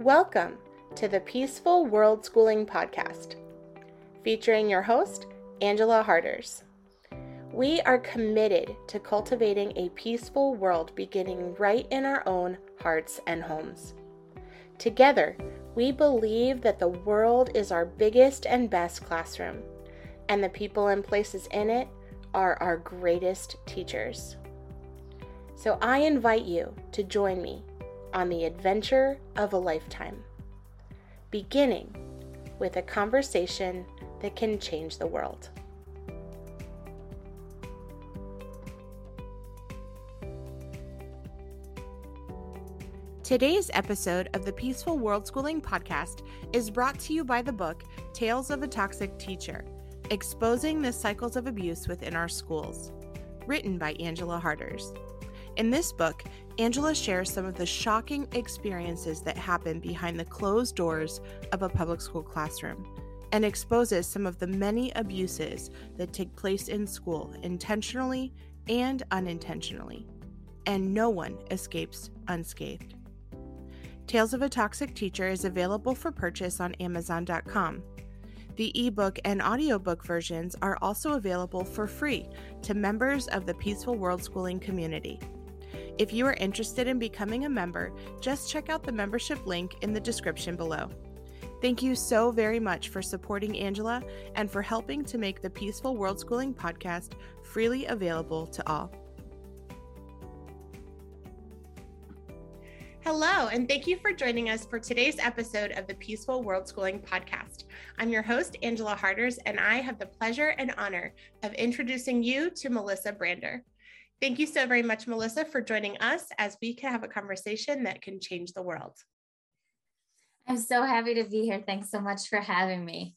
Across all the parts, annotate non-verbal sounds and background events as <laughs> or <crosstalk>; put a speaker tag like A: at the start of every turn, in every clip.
A: Welcome to the Peaceful World Schooling Podcast, featuring your host, Angela Harders. We are committed to cultivating a peaceful world beginning right in our own hearts and homes. Together, we believe that the world is our biggest and best classroom, and the people and places in it are our greatest teachers. So I invite you to join me on the adventure of a lifetime, beginning with a conversation that can change the world. Today's episode of the Peaceful World Schooling podcast is brought to you by the book Tales of a Toxic Teacher Exposing the Cycles of Abuse Within Our Schools, written by Angela Harders. In this book, Angela shares some of the shocking experiences that happen behind the closed doors of a public school classroom and exposes some of the many abuses that take place in school intentionally and unintentionally. And no one escapes unscathed. Tales of a Toxic Teacher is available for purchase on Amazon.com. The ebook and audiobook versions are also available for free to members of the Peaceful World Schooling community. If you are interested in becoming a member, just check out the membership link in the description below. Thank you so very much for supporting Angela and for helping to make the Peaceful World Schooling podcast freely available to all. Hello, and thank you for joining us for today's episode of the Peaceful World Schooling podcast. I'm your host, Angela Harders, and I have the pleasure and honor of introducing you to Melissa Brander. Thank you so very much, Melissa, for joining us as we can have a conversation that can change the world.
B: I'm so happy to be here. Thanks so much for having me.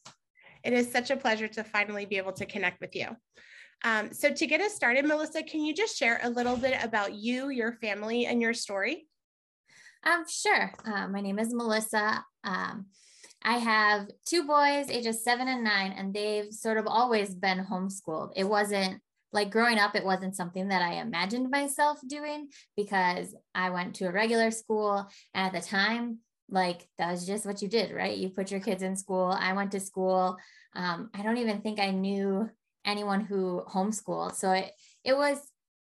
A: It is such a pleasure to finally be able to connect with you. Um, so, to get us started, Melissa, can you just share a little bit about you, your family, and your story?
B: Um, sure. Uh, my name is Melissa. Um, I have two boys, ages seven and nine, and they've sort of always been homeschooled. It wasn't like growing up, it wasn't something that I imagined myself doing because I went to a regular school. And at the time, like that was just what you did, right? You put your kids in school. I went to school. Um, I don't even think I knew anyone who homeschooled. So it, it was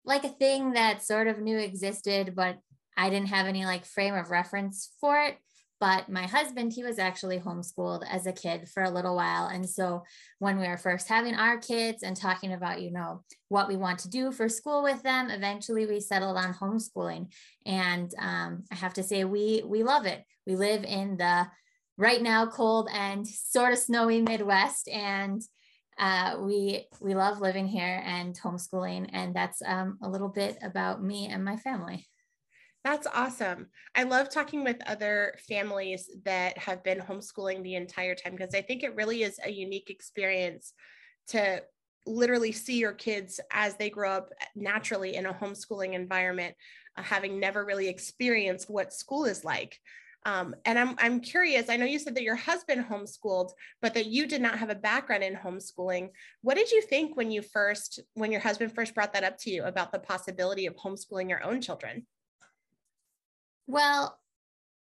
B: like a thing that sort of knew existed, but I didn't have any like frame of reference for it. But my husband, he was actually homeschooled as a kid for a little while. And so when we were first having our kids and talking about, you know, what we want to do for school with them, eventually we settled on homeschooling. And um, I have to say, we we love it. We live in the right now cold and sort of snowy Midwest, and uh, we we love living here and homeschooling. And that's um, a little bit about me and my family.
A: That's awesome. I love talking with other families that have been homeschooling the entire time because I think it really is a unique experience to literally see your kids as they grow up naturally in a homeschooling environment, uh, having never really experienced what school is like. Um, and I'm, I'm curious, I know you said that your husband homeschooled, but that you did not have a background in homeschooling. What did you think when you first, when your husband first brought that up to you about the possibility of homeschooling your own children?
B: Well,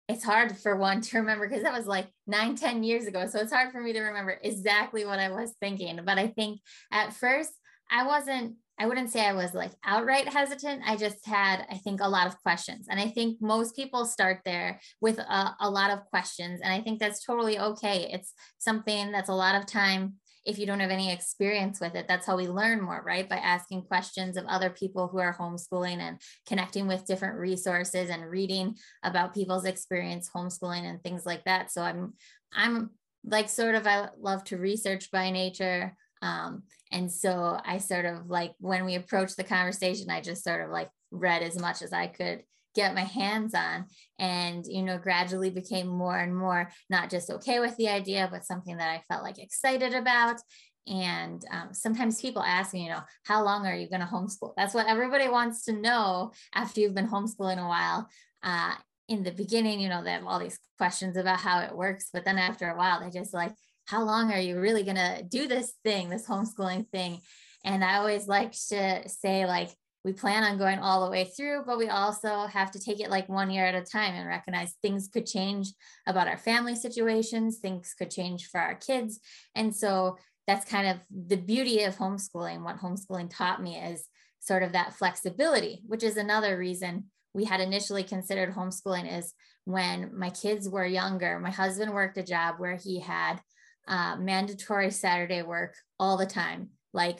B: it's hard for one to remember because that was like nine, ten years ago. So it's hard for me to remember exactly what I was thinking. But I think at first I wasn't, I wouldn't say I was like outright hesitant. I just had, I think, a lot of questions. And I think most people start there with a, a lot of questions. And I think that's totally okay. It's something that's a lot of time if you don't have any experience with it that's how we learn more right? By asking questions of other people who are homeschooling and connecting with different resources and reading about people's experience homeschooling and things like that. So i'm i'm like sort of i love to research by nature. Um, and so i sort of like when we approached the conversation i just sort of like read as much as i could get my hands on and you know gradually became more and more not just okay with the idea but something that i felt like excited about. And um, sometimes people ask me you know how long are you going to homeschool? That's what everybody wants to know after you've been homeschooling a while. Uh, in the beginning you know they have all these questions about how it works but then after a while they just like how long are you really going to do this thing this homeschooling thing? And i always like to say like we plan on going all the way through, but we also have to take it like one year at a time and recognize things could change about our family situations, things could change for our kids. And so that's kind of the beauty of homeschooling. What homeschooling taught me is sort of that flexibility, which is another reason we had initially considered homeschooling is when my kids were younger. My husband worked a job where he had uh, mandatory Saturday work all the time, like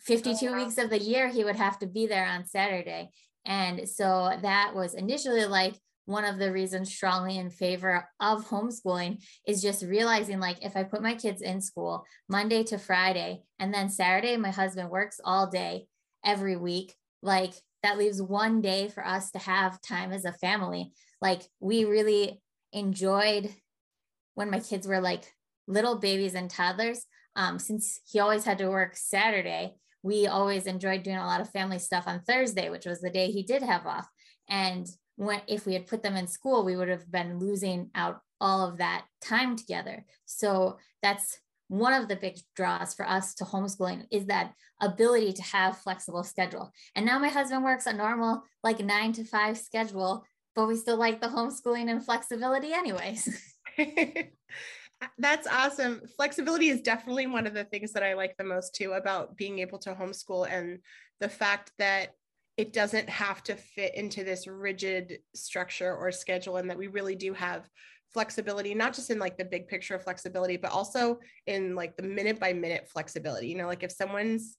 B: 52 oh, wow. weeks of the year, he would have to be there on Saturday. And so that was initially like one of the reasons strongly in favor of homeschooling is just realizing like if I put my kids in school Monday to Friday and then Saturday, my husband works all day every week, like that leaves one day for us to have time as a family. Like we really enjoyed when my kids were like little babies and toddlers. Um, since he always had to work Saturday, we always enjoyed doing a lot of family stuff on Thursday, which was the day he did have off. And when if we had put them in school, we would have been losing out all of that time together. So that's one of the big draws for us to homeschooling is that ability to have flexible schedule. And now my husband works a normal like nine to five schedule, but we still like the homeschooling and flexibility anyways. <laughs>
A: That's awesome. Flexibility is definitely one of the things that I like the most too about being able to homeschool and the fact that it doesn't have to fit into this rigid structure or schedule and that we really do have flexibility not just in like the big picture of flexibility but also in like the minute by minute flexibility you know like if someone's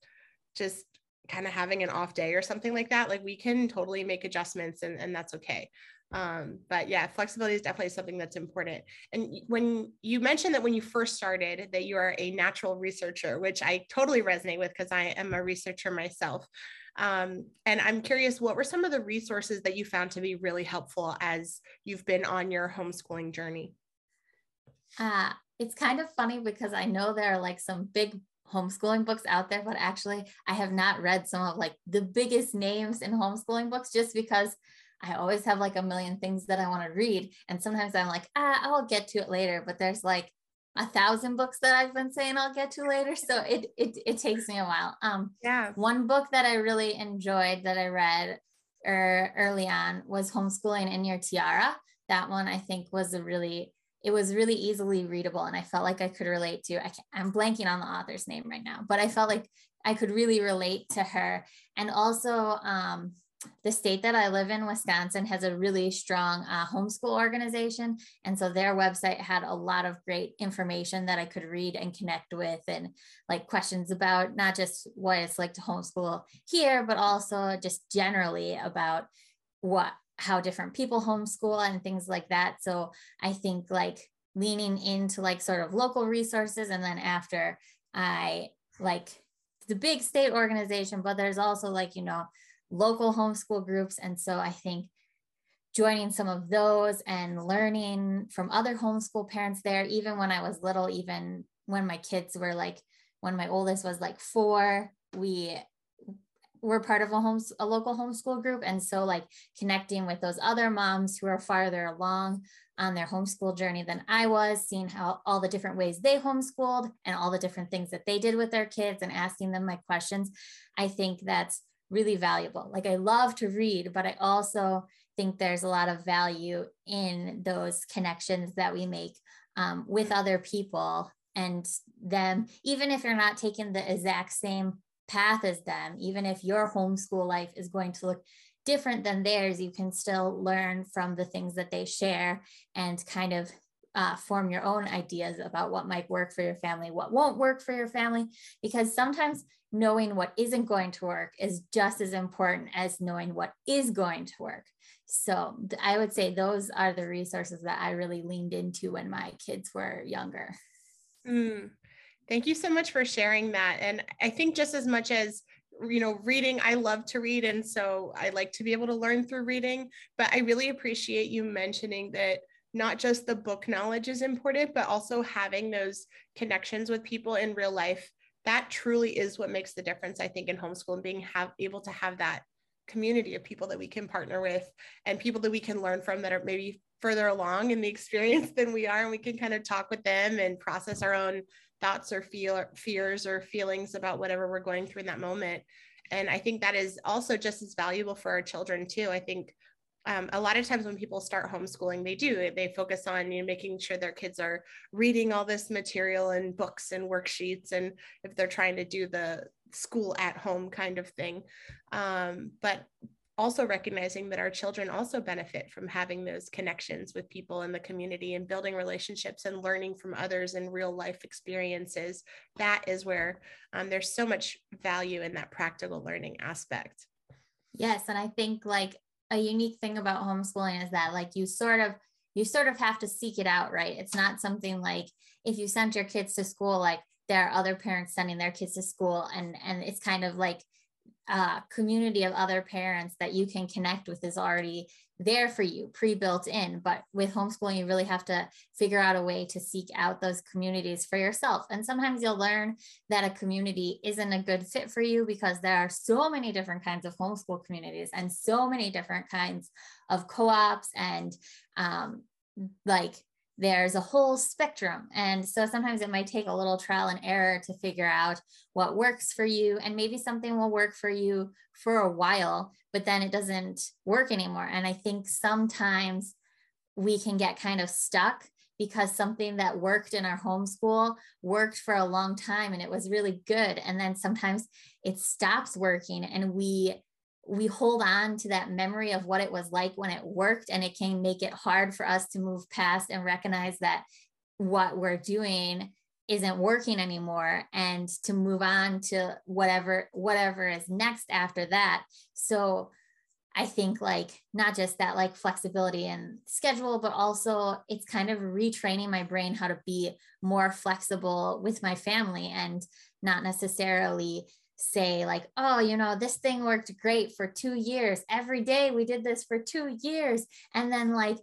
A: just kind of having an off day or something like that like we can totally make adjustments and, and that's okay um, but yeah, flexibility is definitely something that's important. And when you mentioned that when you first started that you are a natural researcher, which I totally resonate with because I am a researcher myself. Um, and I'm curious, what were some of the resources that you found to be really helpful as you've been on your homeschooling journey?
B: Uh, it's kind of funny because I know there are like some big homeschooling books out there, but actually I have not read some of like the biggest names in homeschooling books just because I always have like a million things that I want to read. And sometimes I'm like, ah, I'll get to it later. But there's like a thousand books that I've been saying I'll get to later. So it it it takes me a while. Um yeah. One book that I really enjoyed that I read er, early on was Homeschooling in Your Tiara. That one I think was a really it was really easily readable and I felt like I could relate to. I am blanking on the author's name right now, but I felt like I could really relate to her. And also um the state that I live in, Wisconsin, has a really strong uh, homeschool organization. And so their website had a lot of great information that I could read and connect with, and like questions about not just what it's like to homeschool here, but also just generally about what how different people homeschool and things like that. So I think like leaning into like sort of local resources. And then after I like the big state organization, but there's also like, you know, local homeschool groups. And so I think joining some of those and learning from other homeschool parents there, even when I was little, even when my kids were like, when my oldest was like four, we were part of a home a local homeschool group and so like connecting with those other moms who are farther along on their homeschool journey than I was seeing how all the different ways they homeschooled and all the different things that they did with their kids and asking them my questions I think that's really valuable. Like I love to read, but I also think there's a lot of value in those connections that we make um, with other people and them, even if you're not taking the exact same path as them, even if your homeschool life is going to look different than theirs, you can still learn from the things that they share and kind of uh, form your own ideas about what might work for your family, what won't work for your family, because sometimes knowing what isn't going to work is just as important as knowing what is going to work. So I would say those are the resources that I really leaned into when my kids were younger.
A: Mm. Thank you so much for sharing that. And I think just as much as you know reading i love to read and so i like to be able to learn through reading but i really appreciate you mentioning that not just the book knowledge is important but also having those connections with people in real life that truly is what makes the difference, I think, in homeschool and being have, able to have that community of people that we can partner with and people that we can learn from that are maybe further along in the experience <laughs> than we are. And we can kind of talk with them and process our own thoughts or feel fears or feelings about whatever we're going through in that moment. and I think that is also just as valuable for our children too. I think um, a lot of times when people start homeschooling, they do they focus on you know, making sure their kids are reading all this material and books and worksheets, and if they're trying to do the school at home kind of thing. Um, but also recognizing that our children also benefit from having those connections with people in the community and building relationships and learning from others and real life experiences that is where um, there's so much value in that practical learning aspect
B: yes and i think like a unique thing about homeschooling is that like you sort of you sort of have to seek it out right? It's not something like if you sent your kids to school like there are other parents sending their kids to school and and it's kind of like uh, community of other parents that you can connect with is already there for you pre-built in. But with homeschooling you really have to figure out a way to seek out those communities for yourself. And sometimes you'll learn that a community isn't a good fit for you because there are so many different kinds of homeschool communities and so many different kinds of co-ops and um, like there's a whole spectrum. And so sometimes it might take a little trial and error to figure out what works for you. And maybe something will work for you for a while, but then it doesn't work anymore. And I think sometimes we can get kind of stuck because something that worked in our homeschool worked for a long time and it was really good. And then sometimes it stops working and we we hold on to that memory of what it was like when it worked and it can make it hard for us to move past and recognize that what we're doing isn't working anymore and to move on to whatever whatever is next after that. So i think like not just that like flexibility and schedule but also it's kind of retraining my brain how to be more flexible with my family and not necessarily say like oh you know this thing worked great for 2 years. Every day we did this for 2 years. And then like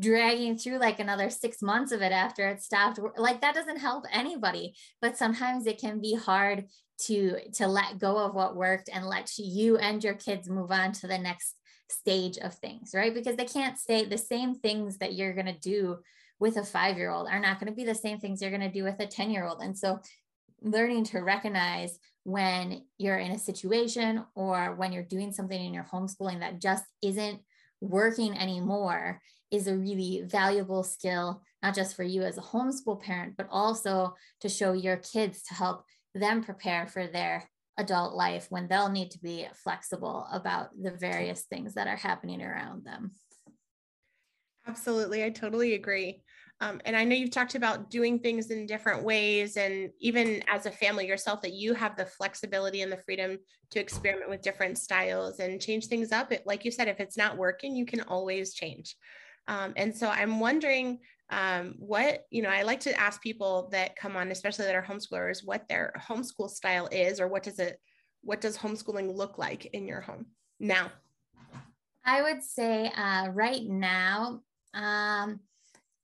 B: dragging through like another 6 months of it after it stopped like that doesn't help anybody. But sometimes it can be hard to to let go of what worked and let you and your kids move on to the next stage of things right? Because they can't stay the same things that you're going to do with a 5 year old are not going to be the same things you're going to do with a 10 year old and so learning to recognize when you're in a situation or when you're doing something in your homeschooling that just isn't working anymore is a really valuable skill, not just for you as a homeschool parent, but also to show your kids to help them prepare for their adult life when they'll need to be flexible about the various things that are happening around them.
A: Absolutely. I totally agree. Um, and I know you've talked about doing things in different ways, and even as a family yourself, that you have the flexibility and the freedom to experiment with different styles and change things up. It, like you said, if it's not working, you can always change. Um, and so I'm wondering um, what, you know, I like to ask people that come on, especially that are homeschoolers, what their homeschool style is, or what does it, what does homeschooling look like in your home now?
B: I would say uh, right now, um,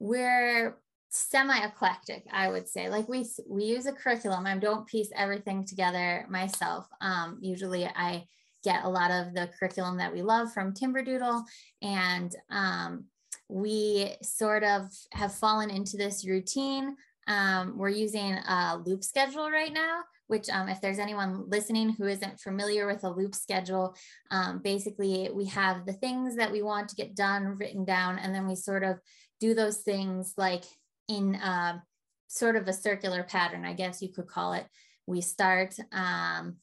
B: we're semi eclectic i would say. Like we we use a curriculum. I don't piece everything together myself. Um, usually i get a lot of the curriculum that we love from timberdoodle and um, we sort of have fallen into this routine. Um, we're using a loop schedule right now which um, if there's anyone listening who isn't familiar with a loop schedule, um, basically we have the things that we want to get done written down, and then we sort of do those things like in uh, sort of a circular pattern, I guess you could call it. We start um,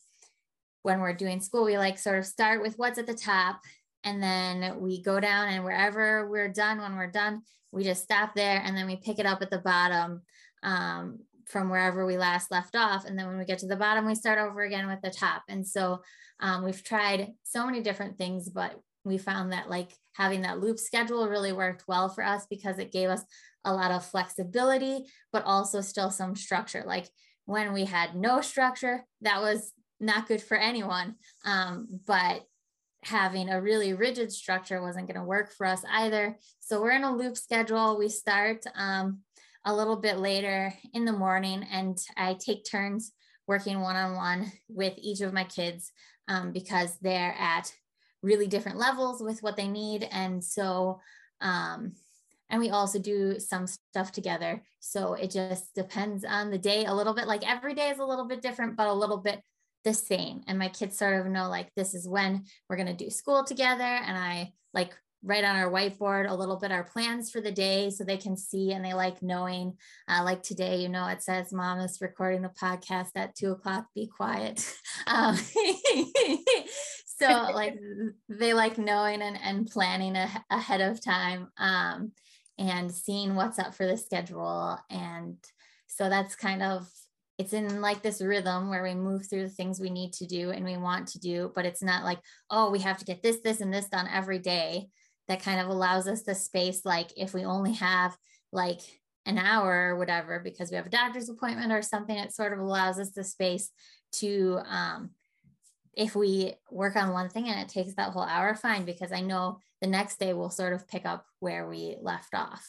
B: when we're doing school, we like sort of start with what's at the top, and then we go down, and wherever we're done, when we're done, we just stop there, and then we pick it up at the bottom um, from wherever we last left off. And then when we get to the bottom, we start over again with the top. And so um, we've tried so many different things, but we found that like having that loop schedule really worked well for us because it gave us a lot of flexibility, but also still some structure. Like when we had no structure, that was not good for anyone. Um, but having a really rigid structure wasn't going to work for us either. So we're in a loop schedule. We start um, a little bit later in the morning, and I take turns working one on one with each of my kids um, because they're at really different levels with what they need. And so, um, and we also do some stuff together. So it just depends on the day a little bit. Like every day is a little bit different, but a little bit the same and my kids sort of know like this is when we're going to do school together and i like write on our whiteboard a little bit our plans for the day so they can see and they like knowing. Uh, like today you know it says mom is recording the podcast at two o'clock. Be quiet. <laughs> Um, <laughs> so like <laughs> they like knowing and, and planning a, ahead of time um, and seeing what's up for the schedule. And so that's kind of it's in like this rhythm where we move through the things we need to do and we want to do but it's not like oh we have to get this this and this done every day that kind of allows us the space like if we only have like an hour or whatever because we have a doctor's appointment or something it sort of allows us the space to um, if we work on one thing and it takes that whole hour fine because i know the next day we'll sort of pick up where we left off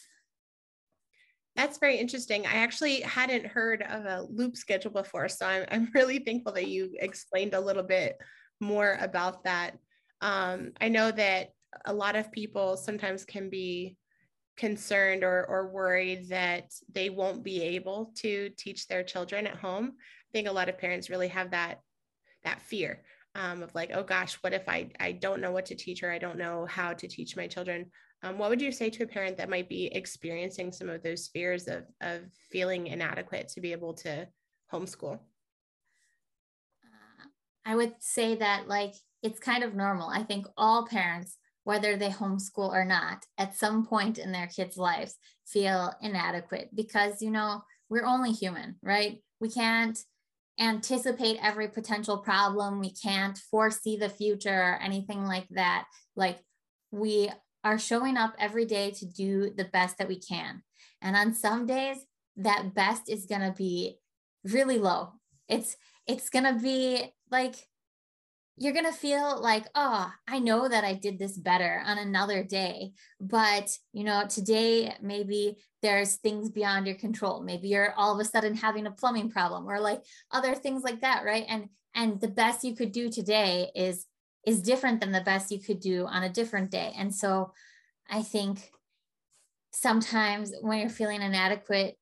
A: that's very interesting. I actually hadn't heard of a loop schedule before. So I'm, I'm <laughs> really thankful that you explained a little bit more about that. Um, I know that a lot of people sometimes can be concerned or, or worried that they won't be able to teach their children at home. I think a lot of parents really have that that fear um, of like, oh gosh, what if I I don't know what to teach or I don't know how to teach my children? Um, what would you say to a parent that might be experiencing some of those fears of of feeling inadequate to be able to homeschool?
B: Uh, I would say that like it's kind of normal. I think all parents whether they homeschool or not, at some point in their kids' lives feel inadequate because, you know, we're only human, right? We can't anticipate every potential problem. We can't foresee the future or anything like that. Like, we are showing up every day to do the best that we can. And on some days, that best is going to be really low. It's it's going to be like you're going to feel like, oh, I know that I did this better on another day. But, you know, today maybe there's things beyond your control. Maybe you're all of a sudden having a plumbing problem or like other things like that, right? And and the best you could do today is is different than the best you could do on a different day. And so I think sometimes when you're feeling inadequate,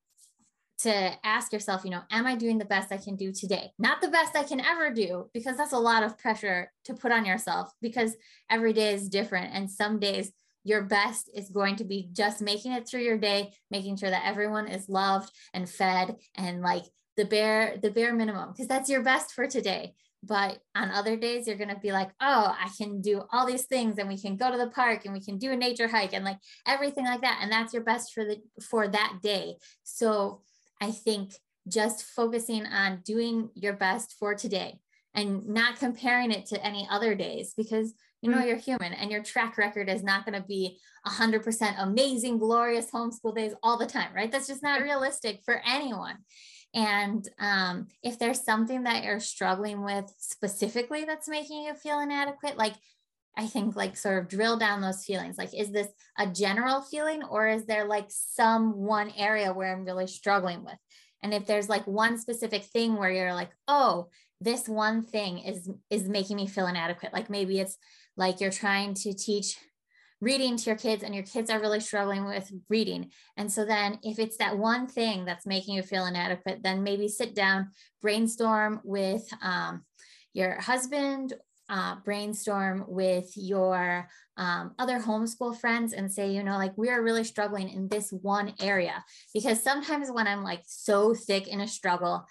B: to ask yourself, you know, am I doing the best I can do today? Not the best I can ever do, because that's a lot of pressure to put on yourself because every day is different. And some days your best is going to be just making it through your day, making sure that everyone is loved and fed and like the bare, the bare minimum, because that's your best for today. But on other days, you're going to be like, oh, I can do all these things and we can go to the park and we can do a nature hike and like everything like that. And that's your best for the, for that day. So I think just focusing on doing your best for today and not comparing it to any other days because you know mm-hmm. you're human and your track record is not going to be 100% amazing glorious homeschool days all the time right? That's just not realistic for anyone. And um, if there's something that you're struggling with specifically that's making you feel inadequate like I think like sort of drill down those feelings. Like, is this a general feeling or is there like some one area where I'm really struggling with? And if there's like one specific thing where you're like, oh, this one thing is is making me feel inadequate. Like maybe it's like you're trying to teach reading to your kids and your kids are really struggling with reading. And so then if it's that one thing that's making you feel inadequate, then maybe sit down, brainstorm with um, your husband uh, brainstorm with your um, other homeschool friends and say, you know, like we are really struggling in this one area. Because sometimes when I'm like so thick in a struggle,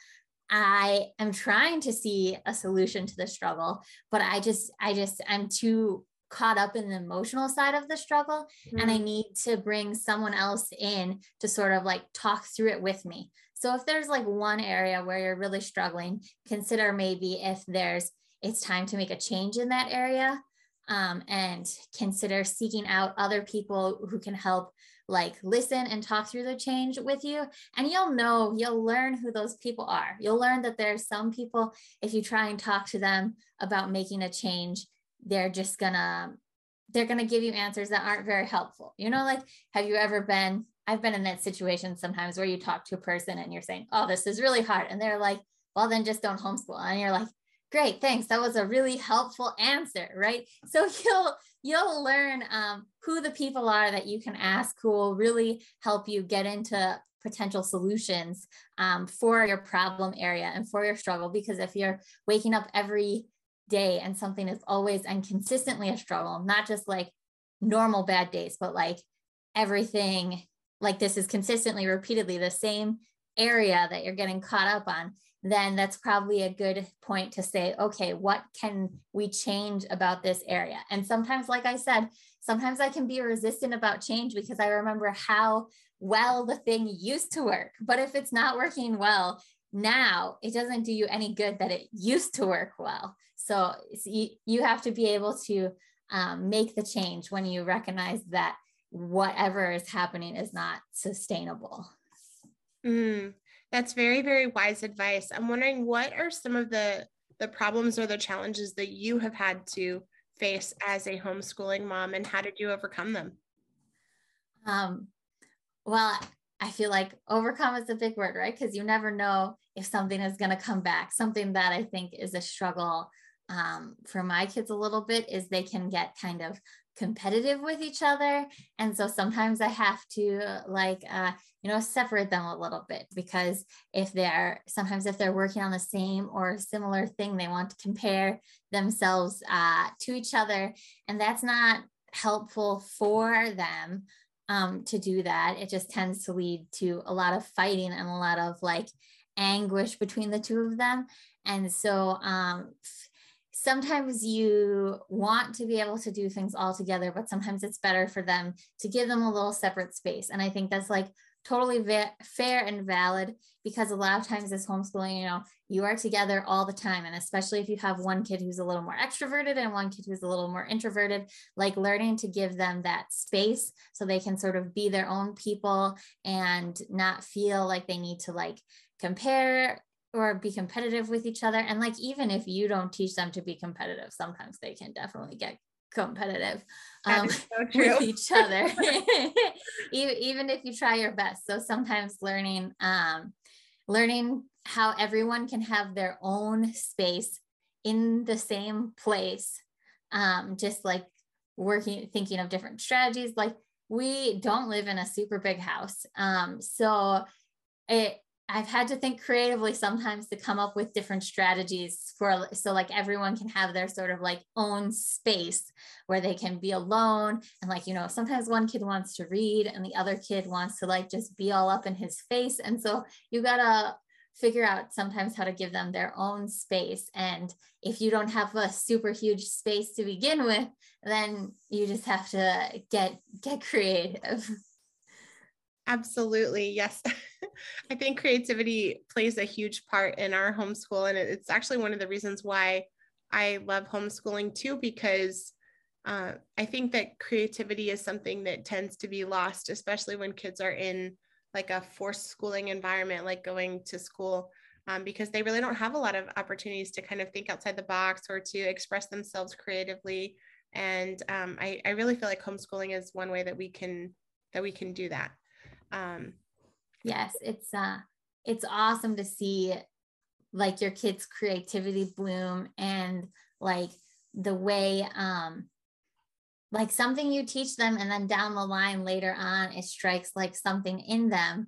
B: I am trying to see a solution to the struggle, but I just, I just, I'm too caught up in the emotional side of the struggle mm-hmm. and I mm-hmm. need to bring someone else in to sort of like talk through it with me. So if there's like one area where you're really struggling, consider maybe if there's it's time to make a change in that area um, and consider seeking out other people who can help like listen and talk through the change with you. And you'll know you'll learn who those people are. You'll learn that there's some people if you try and talk to them about making a change they're just gonna they're gonna give you answers that aren't very helpful. You know like have you ever been i've been in that situation sometimes where you talk to a person and you're saying oh this is really hard. And they're like well then just don't homeschool. And you're like great thanks that was a really helpful answer right so <laughs> you'll you'll learn um, who the people are that you can ask who will really help you get into potential solutions um, for your problem area and for your struggle. Because if you're waking up every day and something is always and consistently a struggle, not just like normal bad days, but like everything like this is consistently, repeatedly the same area that you're getting caught up on, then that's probably a good point to say, okay, what can we change about this area? And sometimes, like I said, sometimes I can be resistant about change because I remember how well the thing used to work. But if it's not working well, now it doesn't do you any good that it used to work well. So you, have to be able to um, make the change when you recognize that whatever is happening is not sustainable.
A: Mm, that's very, very wise advice. I'm wondering what are some of the the problems or the challenges that you have had to face as a homeschooling mom and how did you overcome them?
B: Um, well, I feel like overcome is a big word, right? Because you never know if something is going to come back. Something that I think is a struggle um, for my kids a little bit is they can get kind of competitive with each other. And so sometimes i have to like uh, you know separate them a little bit because if they're sometimes if they're working on the same or similar thing they want to compare themselves uh, to each other. And that's not helpful for them um, to do that. It just tends to lead to a lot of fighting and a lot of like anguish between the two of them. And so um, sometimes you want to be able to do things all together, but sometimes it's better for them to give them a little separate space. And I think that's like totally va- fair and valid because a lot of times as homeschooling, you know, you are together all the time. And especially if you have one kid who's a little more extroverted and one kid who's a little more introverted, like learning to give them that space so they can sort of be their own people and not feel like they need to like compare or be competitive with each other. And like, even if you don't teach them to be competitive, sometimes they can definitely get competitive um, so <laughs> with each other, <laughs> even, even if you try your best. So sometimes learning, um, learning how everyone can have their own space in the same place, um, just like working, thinking of different strategies. Like we don't live in a super big house. Um, so it, I've had to think creatively sometimes to come up with different strategies for so like everyone can have their sort of like own space where they can be alone and like you know sometimes one kid wants to read and the other kid wants to like just be all up in his face. And so you got to figure out sometimes how to give them their own space. And if you don't have a super huge space to begin with then you just have to get get creative <laughs>
A: Absolutely. Yes. <laughs> I think creativity plays a huge part in our homeschool. And it's actually one of the reasons why I love homeschooling too, because uh, I think that creativity is something that tends to be lost, especially when kids are in like a forced schooling environment, like going to school, um, because they really don't have a lot of opportunities to kind of think outside the box or to express themselves creatively. And um, I, I really feel like homeschooling is one way that we can that we can do that.
B: Um, yes, it's uh, it's awesome to see like your kids' creativity bloom and like the way um like something you teach them and then down the line later on it strikes like something in them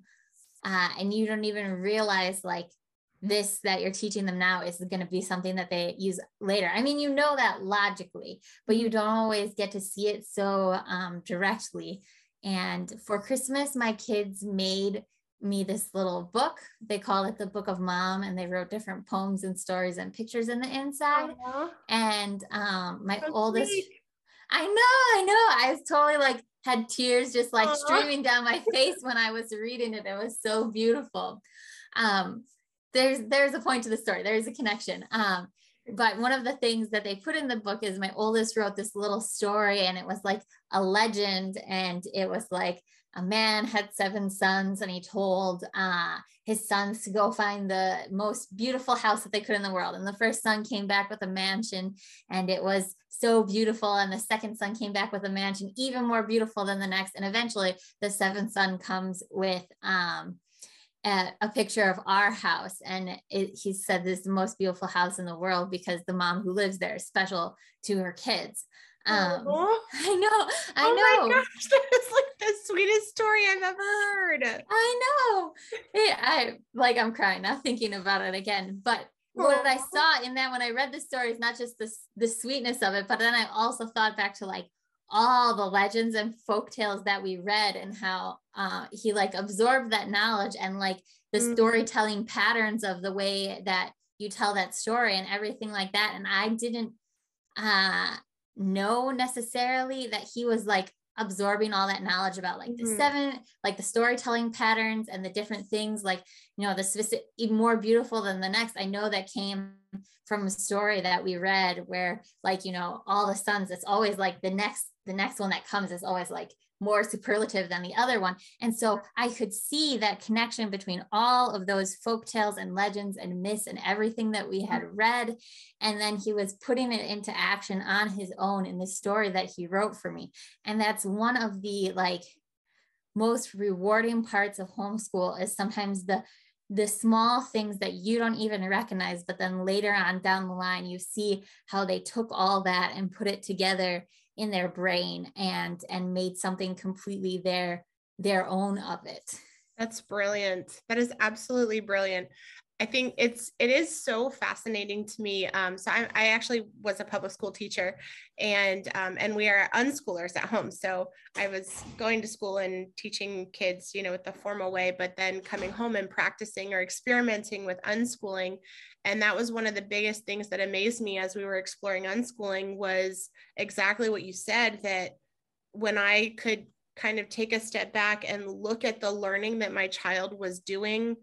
B: uh, and you don't even realize like this that you're teaching them now is going to be something that they use later. I mean you know that logically but you don't always get to see it so um, directly and for Christmas, my kids made me this little book. They call it the Book of Mom, and they wrote different poems and stories and pictures in the inside. Aww. And um, my oldest, sweet. I know, I know, I was totally like had tears just like Aww. streaming down my <laughs> face when I was reading it. It was so beautiful. Um, there's there's a point to the story. There's a connection. Um, but one of the things that they put in the book is my oldest wrote this little story and it was like a legend and it was like a man had seven sons and he told uh, his sons to go find the most beautiful house that they could in the world. And the first son came back with a mansion and it was so beautiful. And the second son came back with a mansion even more beautiful than the next. And eventually the seventh son comes with um, a picture of our house and it, he said this is the most beautiful house in the world because the mom who lives there is special to her kids um, <laughs> I know, I oh know.
A: My gosh, <laughs> that is like the sweetest story I've ever heard.
B: I know. It, I like I'm crying now thinking about it again. But what I saw in that when I read the story is not just the, the sweetness of it, but then I also thought back to like all the legends and folk tales that we read and how uh, he like absorbed that knowledge and like the mm-hmm. storytelling patterns of the way that you tell that story and everything like that. And I didn't uh, know necessarily that he was like absorbing all that knowledge about like the mm-hmm. seven like the storytelling patterns and the different things like you know the specific even more beautiful than the next i know that came from a story that we read where like you know all the sons it's always like the next the next one that comes is always like more superlative than the other one. And so I could see that connection between all of those folk tales and legends and myths and everything that we had read. And then he was putting it into action on his own in the story that he wrote for me. And that's one of the like most rewarding parts of homeschool is sometimes the the small things that you don't even recognize but then later on down the line you see how they took all that and put it together in their brain and and made something completely their their own of it.
A: That's brilliant. That is absolutely brilliant I think it's it is so fascinating to me. Um, so I, I, actually was a public school teacher, and um, and we are unschoolers at home. So I was going to school and teaching kids, you know, with the formal way, but then coming home and practicing or experimenting with unschooling, and that was one of the biggest things that amazed me as we were exploring unschooling was exactly what you said that when I could kind of take a step back and look at the learning that my child was doing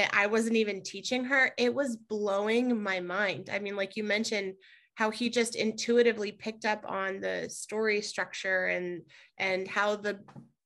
A: that I wasn't even teaching her, it was blowing my mind. I mean, like you mentioned, how he just intuitively picked up on the story structure and and how the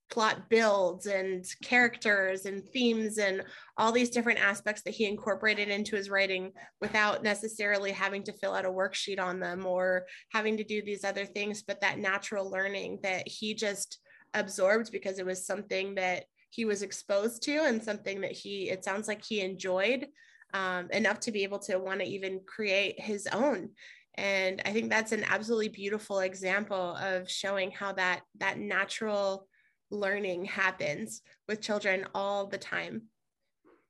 A: plot builds and characters and themes and all these different aspects that he incorporated into his writing without necessarily having to fill out a worksheet on them or having to do these other things but that natural learning that he just absorbed because it was something that he was exposed to and something that he it sounds like he enjoyed um, enough to be able to want to even create his own. And i think that's an absolutely beautiful example of showing how that that natural learning happens with children all the time.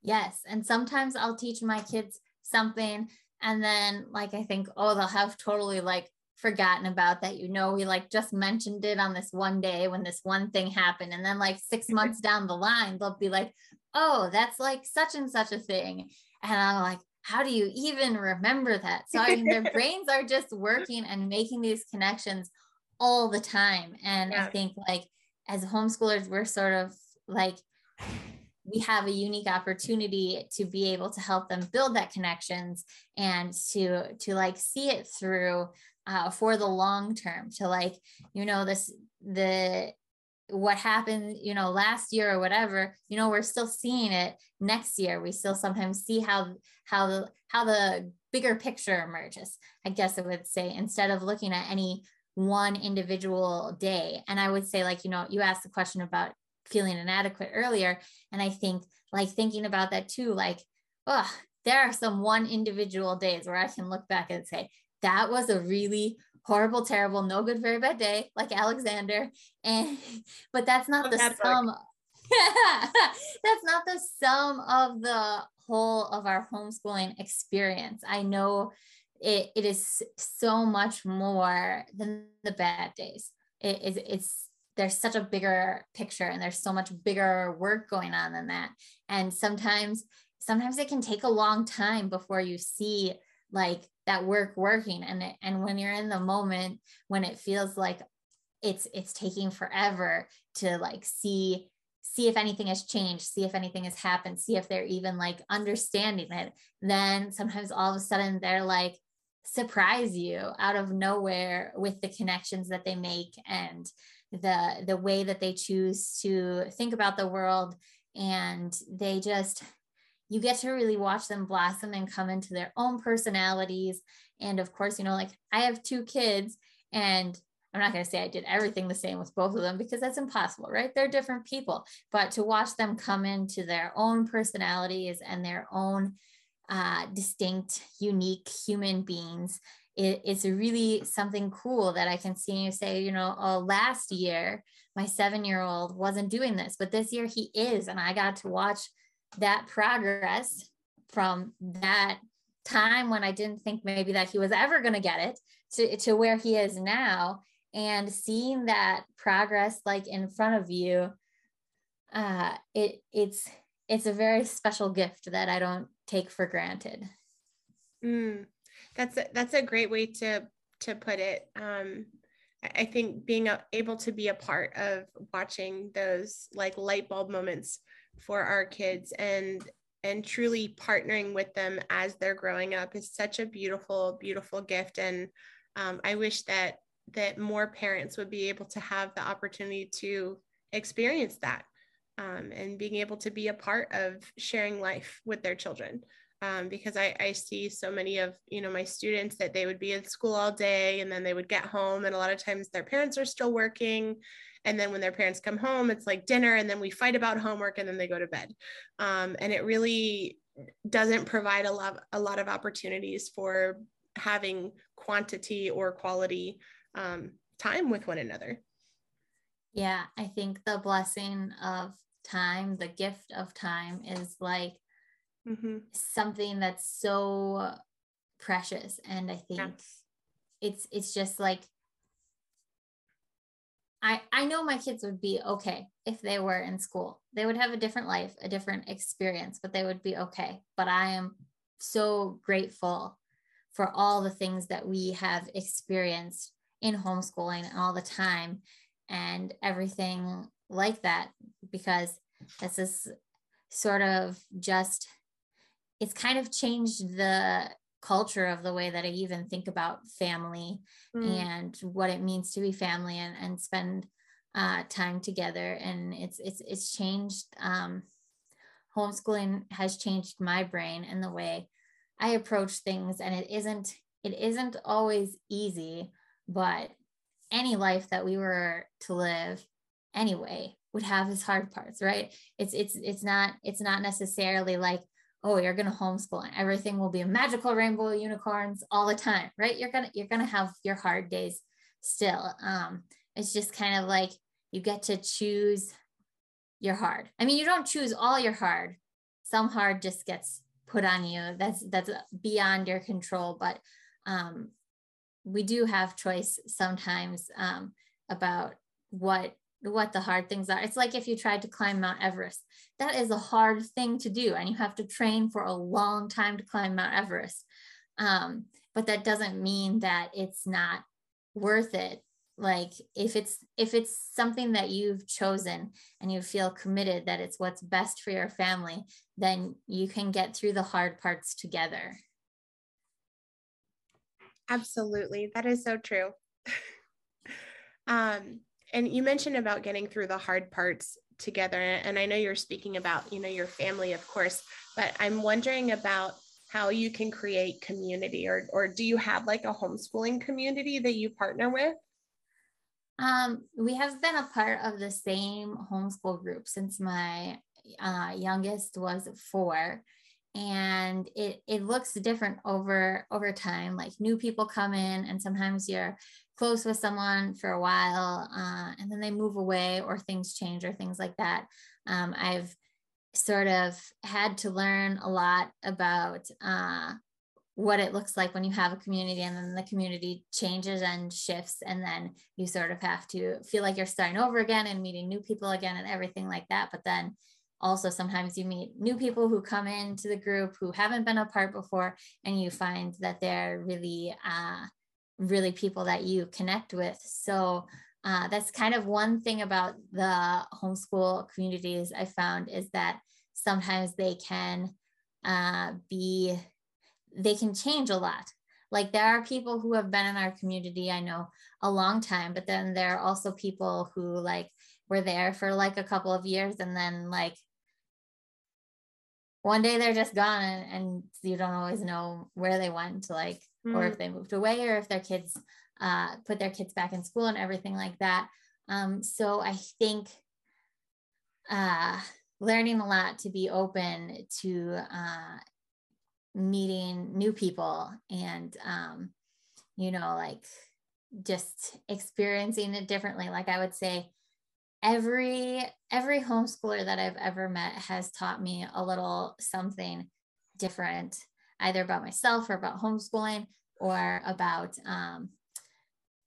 B: Yes and sometimes i'll teach my kids something and then like i think oh they'll have totally like forgotten about that you know we like just mentioned it on this one day when this one thing happened and then like 6 <laughs> months down the line they'll be like oh that's like such and such a thing and i'm like how do you even remember that so i mean their <laughs> brains are just working and making these connections all the time and yeah. i think like as homeschoolers we're sort of like we have a unique opportunity to be able to help them build that connections and to to like see it through uh, for the long term to like you know this the what happened you know last year or whatever you know we're still seeing it next year. We still sometimes see how how the how the bigger picture emerges i guess i would say instead of looking at any one individual day. And i would say like you know you asked the question about feeling inadequate earlier and i think like thinking about that too like oh there are some one individual days where i can look back and say that was a really horrible, terrible, no good, very bad day, like Alexander. And <laughs> but that's not the sum. <laughs> that's not the sum of the whole of our homeschooling experience. I know it, it is so much more than the bad days. It is it's there's such a bigger picture and there's so much bigger work going on than that. And sometimes sometimes it can take a long time before you see like that work working and it, and when you're in the moment when it feels like it's it's taking forever to like see see if anything has changed see if anything has happened see if they're even like understanding it then sometimes all of a sudden they're like surprise you out of nowhere with the connections that they make and the the way that they choose to think about the world and they just you get to really watch them blossom and come into their own personalities. And of course, you know, like I have two kids, and I'm not going to say I did everything the same with both of them because that's impossible, right? They're different people. But to watch them come into their own personalities and their own uh, distinct, unique human beings it, it's really something cool that I can see you say, you know, oh, last year my seven year old wasn't doing this, but this year he is. And I got to watch that progress from that time when I didn't think maybe that he was ever going to get it to, to where he is now. And seeing that progress like in front of you, uh, it it's it's a very special gift that I don't take for granted.
A: Mm, that's a, that's a great way to to put it. Um, I think being able to be a part of watching those like light bulb moments for our kids and and truly partnering with them as they're growing up is such a beautiful beautiful gift. And um, i wish that that more parents would be able to have the opportunity to experience that um, and being able to be a part of sharing life with their children. Um, because I, I see so many of you know my students that they would be in school all day and then they would get home and a lot of times their parents are still working and then when their parents come home it's like dinner and then we fight about homework and then they go to bed um, and it really doesn't provide a lot a lot of opportunities for having quantity or quality um, time with one another
B: yeah i think the blessing of time the gift of time is like mm-hmm. something that's so precious and i think yes. it's it's just like I, I know my kids would be okay if they were in school. They would have a different life, a different experience, but they would be okay. But I am so grateful for all the things that we have experienced in homeschooling all the time and everything like that because this is sort of just it's kind of changed the culture of the way that I even think about family mm. and what it means to be family and, and spend uh, time together. And it's it's it's changed. Um, homeschooling has changed my brain and the way I approach things. And it isn't it isn't always easy, but any life that we were to live anyway would have its hard parts, right? It's it's it's not it's not necessarily like oh you're going to homeschool and everything will be a magical rainbow unicorns all the time right? You're going to you're going to have your hard days still. Um it's just kind of like you get to choose your hard. I mean you don't choose all your hard. Some hard just gets put on you. That's that's beyond your control but um we do have choice sometimes um about what what the hard things are. It's like if you tried to climb Mount Everest. That is a hard thing to do, and you have to train for a long time to climb Mount Everest. Um, but that doesn't mean that it's not worth it. Like if it's if it's something that you've chosen and you feel committed that it's what's best for your family, then you can get through the hard parts together.
A: Absolutely. That is so true. <laughs> um and you mentioned about getting through the hard parts together and i know you're speaking about you know your family of course but i'm wondering about how you can create community or or do you have like a homeschooling community that you partner with?
B: Um, we have been a part of the same homeschool group since my uh, youngest was four and it it looks different over over time. Like new people come in and sometimes you're close with someone for a while uh, and then they move away or things change or things like that. Um, i've sort of had to learn a lot about uh, what it looks like when you have a community and then the community changes and shifts and then you sort of have to feel like you're starting over again and meeting new people again and everything like that. But then also sometimes you meet new people who come into the group who haven't been a part before and you find that they're really uh, really people that you connect with. So uh, that's kind of one thing about the homeschool communities i found is that sometimes they can uh, be they can change a lot. Like there are people who have been in our community i know a long time but then there are also people who like were there for like a couple of years and then like one day they're just gone and, and you don't always know where they went like mm. or if they moved away or if their kids uh, put their kids back in school and everything like that um, so i think uh, learning a lot to be open to uh, meeting new people and um, you know, like just experiencing it differently. Like I would say, every every homeschooler that I've ever met has taught me a little something different, either about myself or about homeschooling or about um,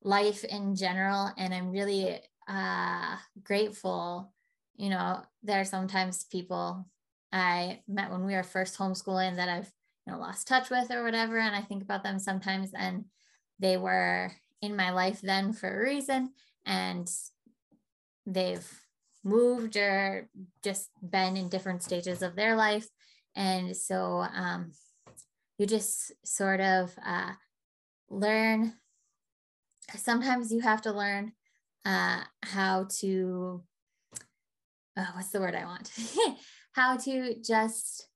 B: life in general. And I'm really uh, grateful. You know, there are sometimes people I met when we were first homeschooling that I've you know lost touch with or whatever, and I think about them sometimes, and they were in my life then for a reason, and they've moved or just been in different stages of their life. And so um, you just sort of uh, learn. Sometimes you have to learn uh, how to, oh, what's the word I want? <laughs> how to just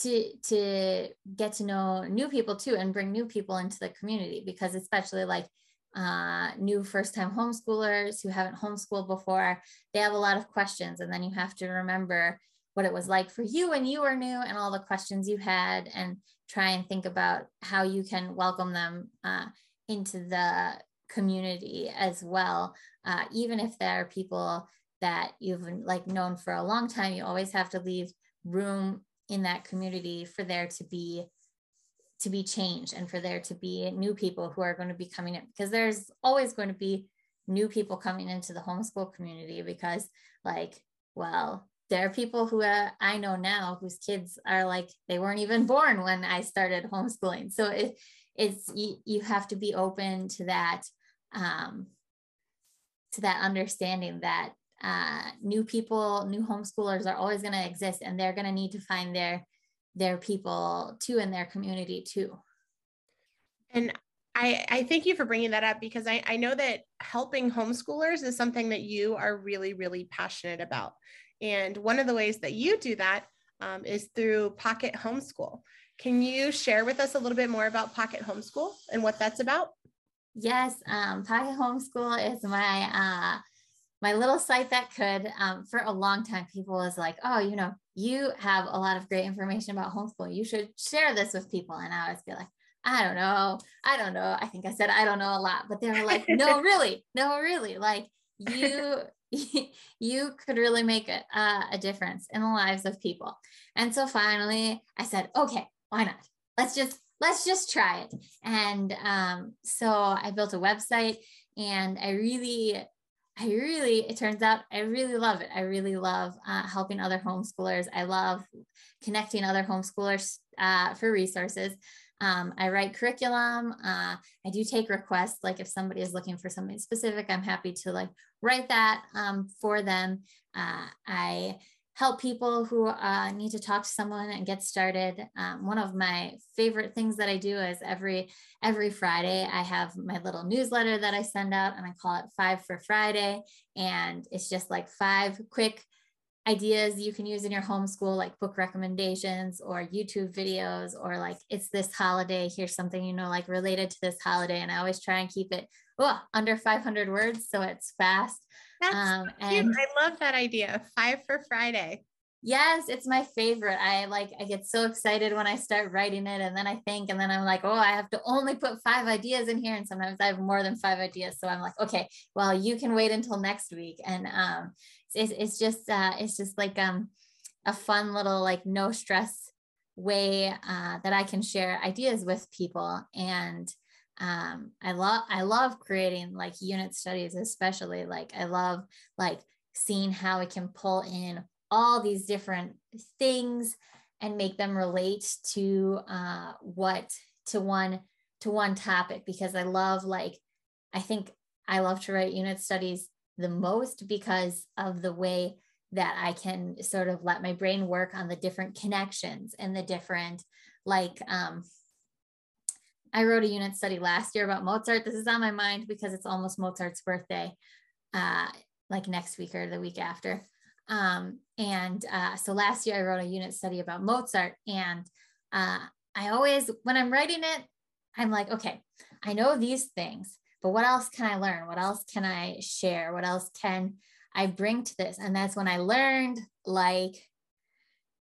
B: to to get to know new people too and bring new people into the community because especially like uh, new first time homeschoolers who haven't homeschooled before, they have a lot of questions. And then you have to remember what it was like for you when you were new and all the questions you had, and try and think about how you can welcome them uh, into the community as well. Uh, even if there are people that you've like known for a long time, you always have to leave room in that community for there to be to be changed and for there to be new people who are going to be coming in because there's always going to be new people coming into the homeschool community because like well there are people who uh, i know now whose kids are like they weren't even born when i started homeschooling. So it, it's you, you have to be open to that um, to that understanding that uh, new people new homeschoolers are always going to exist and they're going to need to find their their people too in their community too.
A: And I, I thank you for bringing that up because I, I know that helping homeschoolers is something that you are really, really passionate about. And one of the ways that you do that um, is through Pocket Homeschool. Can you share with us a little bit more about Pocket Homeschool and what that's about?
B: Yes, um, Pocket Homeschool is my uh, my little site that could. Um, for a long time, people was like, "Oh, you know, you have a lot of great information about homeschool. You should share this with people. And I always be like, I don't know. I don't know. I think I said I don't know a lot, but they were like, no, <laughs> really, no, really. Like you, <laughs> you could really make a, uh, a difference in the lives of people. And so finally I said, okay, why not? Let's just, let's just try it. And um, so I built a website and I really I really, it turns out I really love it. I really love uh, helping other homeschoolers. I love connecting other homeschoolers uh, for resources. Um, I write curriculum. Uh, I do take requests. Like if somebody is looking for something specific, I'm happy to like write that um, for them. Uh, I help people who uh, need to talk to someone and get started. Um, one of my favorite things that I do is every every Friday I have my little newsletter that I send out, and I call it Five for Friday, and it's just like five quick ideas you can use in your homeschool, like book recommendations or YouTube videos, or like it's this holiday. Here's something you know, like related to this holiday, and I always try and keep it oh, under 500 words so it's fast
A: that's um, and I love that idea. Five for Friday.
B: Yes, it's my favorite. I like I get so excited when I start writing it and then I think and then I'm like, "Oh, I have to only put 5 ideas in here." And sometimes I have more than 5 ideas. So I'm like, "Okay, well, you can wait until next week." And um it's, it's just uh it's just like um a fun little like no stress way uh that I can share ideas with people and um i love i love creating like unit studies especially like i love like seeing how it can pull in all these different things and make them relate to uh what to one to one topic because i love like i think i love to write unit studies the most because of the way that i can sort of let my brain work on the different connections and the different like um I wrote a unit study last year about Mozart. This is on my mind because it's almost Mozart's birthday, uh, like next week or the week after. Um, and uh, so last year I wrote a unit study about Mozart. And uh, I always, when I'm writing it, I'm like, okay, I know these things, but what else can I learn? What else can I share? What else can I bring to this? And that's when I learned like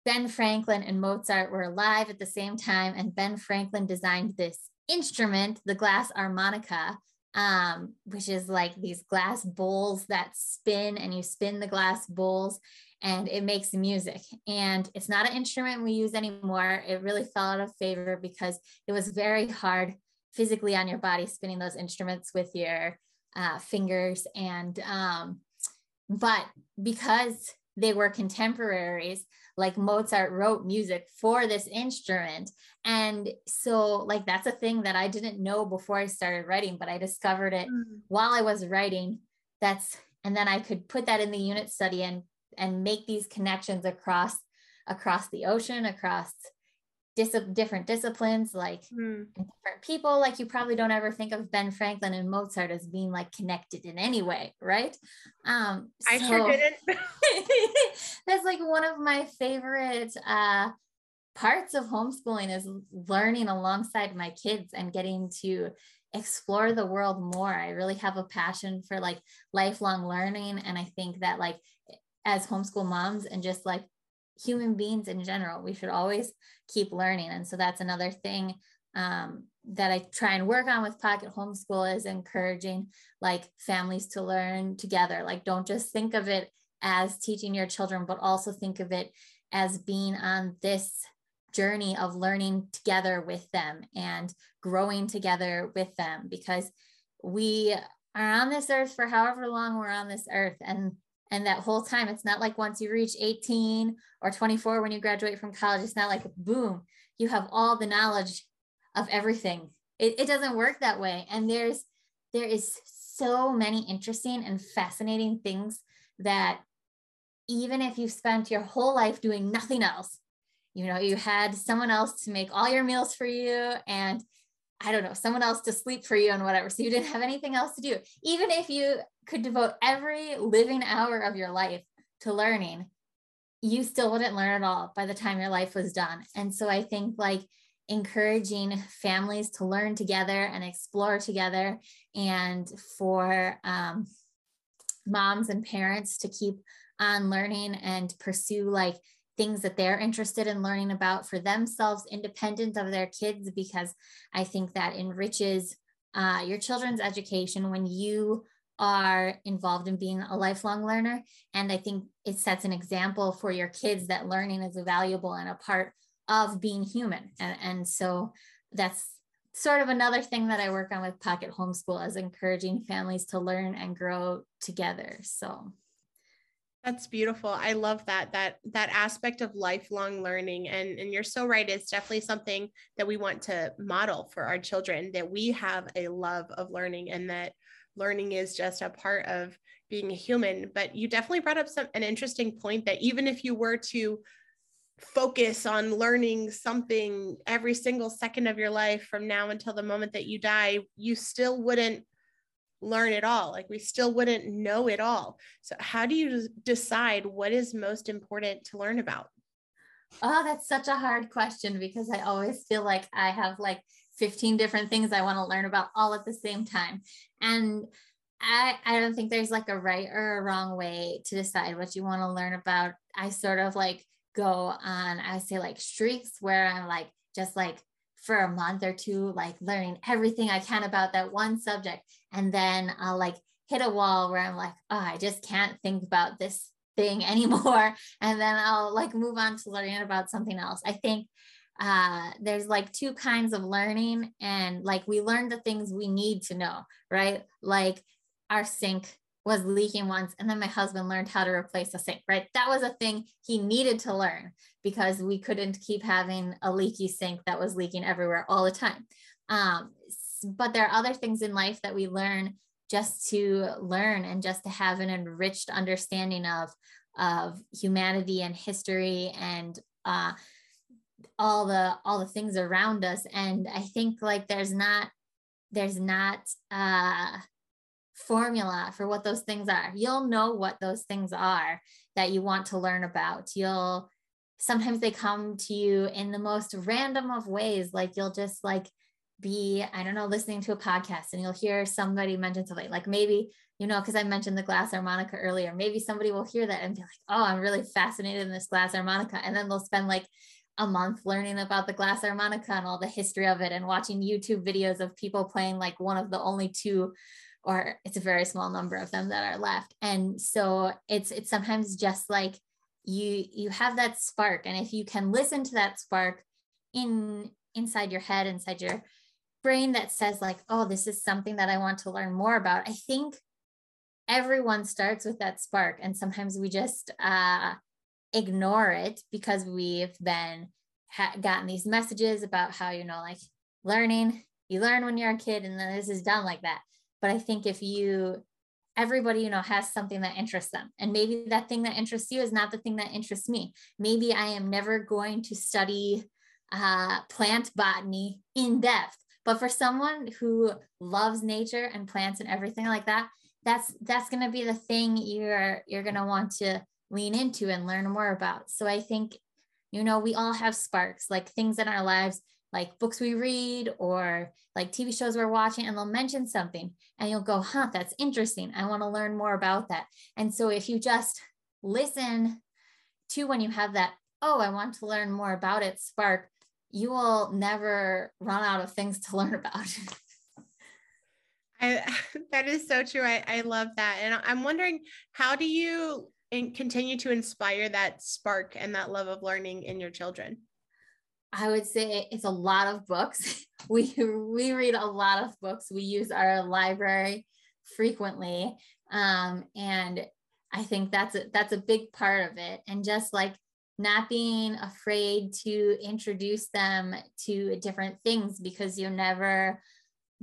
B: Ben Franklin and Mozart were alive at the same time, and Ben Franklin designed this instrument, the glass harmonica, um, which is like these glass bowls that spin and you spin the glass bowls and it makes music. And it's not an instrument we use anymore. It really fell out of favor because it was very hard physically on your body spinning those instruments with your uh, fingers. And, um, but because they were contemporaries, like Mozart wrote music for this instrument. And so, like, that's a thing that I didn't know before I started writing, but I discovered it mm-hmm. while I was writing. That's, and then I could put that in the unit study and and make these connections across across the ocean across dis- different disciplines like mm. different people like you probably don't ever think of ben franklin and mozart as being like connected in any way right? Um
A: i so, sure didn't. <laughs> <laughs>
B: that's like one of my favorite uh parts of homeschooling is learning alongside my kids and getting to explore the world more. I really have a passion for like lifelong learning and i think that like as homeschool moms and just like human beings in general. We should always keep learning. And so that's another thing um, that I try and work on with Pocket Homeschool is encouraging like families to learn together. Like, don't just think of it as teaching your children, but also think of it as being on this journey of learning together with them and growing together with them because we are on this earth for however long we're on this earth and and that whole time, it's not like once you reach 18 or 24 when you graduate from college, it's not like boom, you have all the knowledge of everything. It, it doesn't work that way. And there's there is so many interesting and fascinating things that even if you've spent your whole life doing nothing else, you know, you had someone else to make all your meals for you and I don't know, someone else to sleep for you and whatever. So you didn't have anything else to do. Even if you could devote every living hour of your life to learning, you still wouldn't learn at all by the time your life was done. And so I think like encouraging families to learn together and explore together and for um, moms and parents to keep on learning and pursue like things that they're interested in learning about for themselves independent of their kids because i think that enriches uh, your children's education when you are involved in being a lifelong learner. And I think it sets an example for your kids that learning is valuable and a part of being human. And, and so that's sort of another thing that I work on with Pocket Homeschool is encouraging families to learn and grow together. So
A: that's beautiful. I love that that that aspect of lifelong learning and and you're so right it's definitely something that we want to model for our children that we have a love of learning and that learning is just a part of being a human. But you definitely brought up some an interesting point that even if you were to focus on learning something every single second of your life from now until the moment that you die, you still wouldn't learn it all. Like we still wouldn't know it all. So, how do you decide what is most important to learn about?
B: Oh, that's such a hard question because I always feel like I have like 15 different things I want to learn about all at the same time. And I, I don't think there's like a right or a wrong way to decide what you want to learn about. I sort of like go on, I say like streaks where I'm like, just like for a month or two, like learning everything I can about that one subject. And then I'll like hit a wall where I'm like, oh, I just can't think about this thing <laughs> anymore. And then I'll like move on to learning about something else. I think uh, there's like two kinds of learning and like we learn the things we need to know right like our sink was leaking once and then my husband learned how to replace the sink right that was a thing he needed to learn because we couldn't keep having a leaky sink that was leaking everywhere all the time um, but there are other things in life that we learn just to learn and just to have an enriched understanding of of humanity and history and uh, all the all the things around us. And i think like there's not there's not a formula for what those things are. You'll know what those things are that you want to learn about. You'll sometimes they come to you in the most random of ways like you'll just like be i don't know listening to a podcast and you'll hear somebody mention something like maybe you know because i mentioned the glass harmonica earlier maybe somebody will hear that and be like oh i'm really fascinated in this glass harmonica and then they'll spend like a month learning about the glass harmonica and all the history of it and watching YouTube videos of people playing like one of the only two or it's a very small number of them that are left. And so it's it's sometimes just like you you have that spark and if you can listen to that spark in inside your head inside your brain that says like oh this is something that I want to learn more about. I think everyone starts with that spark and sometimes we just uh ignore it because we've been ha- gotten these messages about how you know like learning you learn when you're a kid and then this is done like that but i think if you everybody you know has something that interests them and maybe that thing that interests you is not the thing that interests me maybe i am never going to study uh, plant botany in depth but for someone who loves nature and plants and everything like that that's that's going to be the thing you're you're going to want to lean into and learn more about. So I think, you know, we all have sparks, like things in our lives, like books we read or like TV shows we're watching, and they'll mention something and you'll go, huh, that's interesting. I want to learn more about that. And so if you just listen to when you have that, oh, I want to learn more about it spark, you will never run out of things to <laughs> learn about.
A: I, <laughs> that is so true. I, I love that. And I'm wondering, how do you and continue to inspire that spark and that love of learning in your children?
B: I would say it's a lot of books. <laughs> We we read a lot of books. We use our library frequently, um, and I think that's a, that's a big part of it. And just like not being afraid to introduce them to different things because you never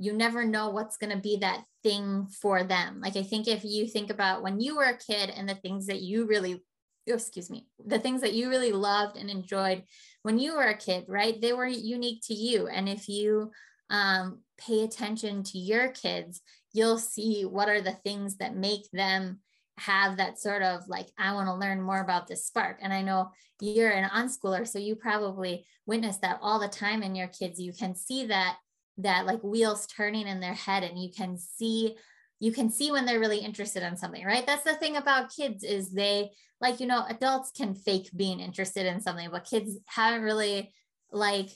B: you never know what's going to be that thing for them. Like I think if you think about when you were a kid and the things that you really oh, excuse me, the things that you really loved and enjoyed when you were a kid, right? They were unique to you. And if you um, pay attention to your kids, you'll see what are the things that make them have that sort of like, I want to learn more about this spark. And I know you're an unschooler, so you probably witness that all the time in your kids. You can see that that like wheels turning in their head and you can see you can see when they're really interested in something right that's the thing about kids is they like you know adults can fake being interested in something but kids haven't really like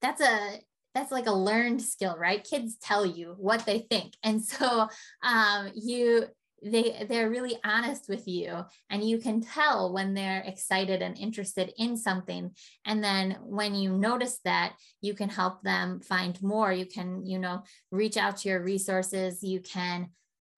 B: that's a that's like a learned skill right kids tell you what they think and so um you they they're really honest with you and you can tell when they're excited and interested in something. And then when you notice that you can help them find more. You can you know reach out to your resources. You can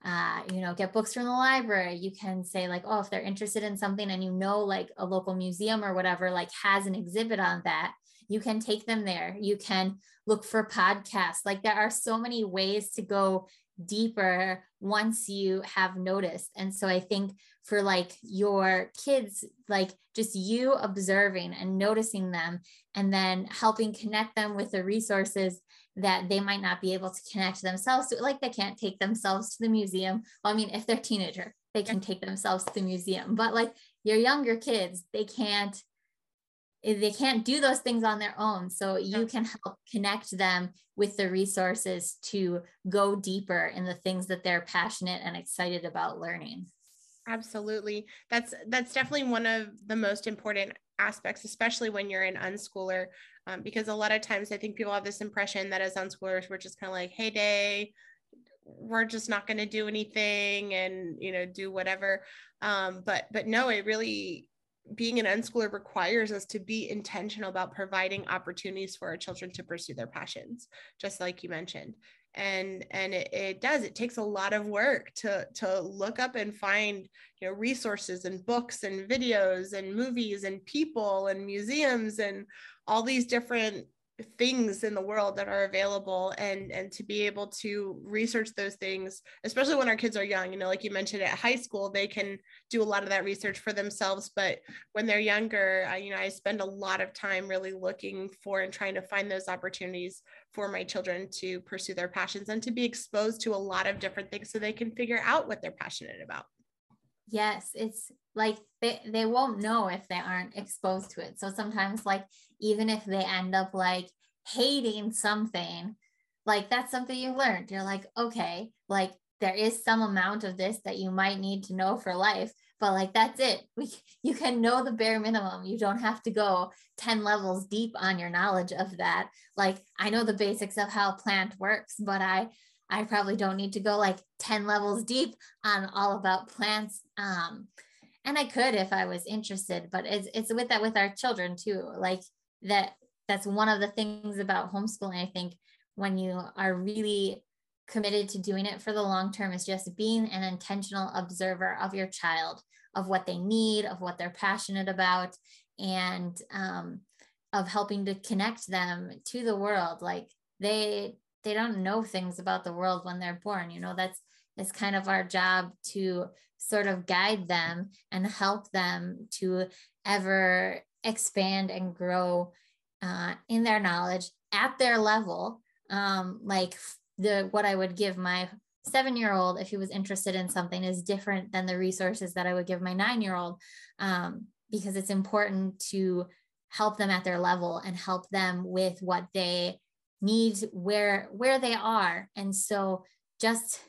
B: uh, you know get books from the library. You can say like oh if they're interested in something and you know like a local museum or whatever like has an exhibit on that you can take them there. You can look for podcasts. Like there are so many ways to go deeper once you have noticed. And so I think for like your kids, like just you observing and noticing them and then helping connect them with the resources that they might not be able to connect themselves to, like they can't take themselves to the museum. Well, I mean, if they're teenager, they can take themselves to the museum, but like your younger kids, they can't they can't do those things on their own. So you can help connect them with the resources to go deeper in the things that they're passionate and excited about learning.
A: Absolutely. That's that's definitely one of the most important aspects, especially when you're an unschooler, um, because a lot of times I think people have this impression that as unschoolers we're just kind of like, hey day, we're just not going to do anything and you know do whatever. Um, but but no, it really being an unschooler requires us to be intentional about providing opportunities for our children to pursue their passions just like you mentioned. And and it, it, does it takes a lot of work to to look up and find you know resources and books and videos and movies and people and museums and all these different things in the world that are available and and to be able to research those things especially when our kids are young you know like you mentioned at high school they can do a lot of that research for themselves but when they're younger I, you know i spend a lot of time really looking for and trying to find those opportunities for my children to pursue their passions and to be exposed to a lot of different things so they can figure out what they're passionate about
B: yes it's like they, they won't know if they aren't exposed to it. So sometimes like even if they end up like hating something like that's something you learned. You're like okay like there is some amount of this that you might need to know for life but like that's it. We you can know the bare minimum. You don't have to go 10 levels deep on your knowledge of that. Like i know the basics of how plant works but i i probably don't need to go like 10 levels deep on all about plants um and i could if i was interested but it's it's with that with our children too like that that's one of the things about homeschooling i think when you are really committed to doing it for the long term is just being an intentional observer of your child of what they need of what they're passionate about and um, of helping to connect them to the world. Like they they don't know things about the world when they're born you know that's it's kind of our job to sort of guide them and help them to ever expand and grow uh, in their knowledge at their level. Um, like the what I would give my seven year old if he was interested in something is different than the resources that I would give my nine year old um, because it's important to help them at their level and help them with what they need where where they are and so just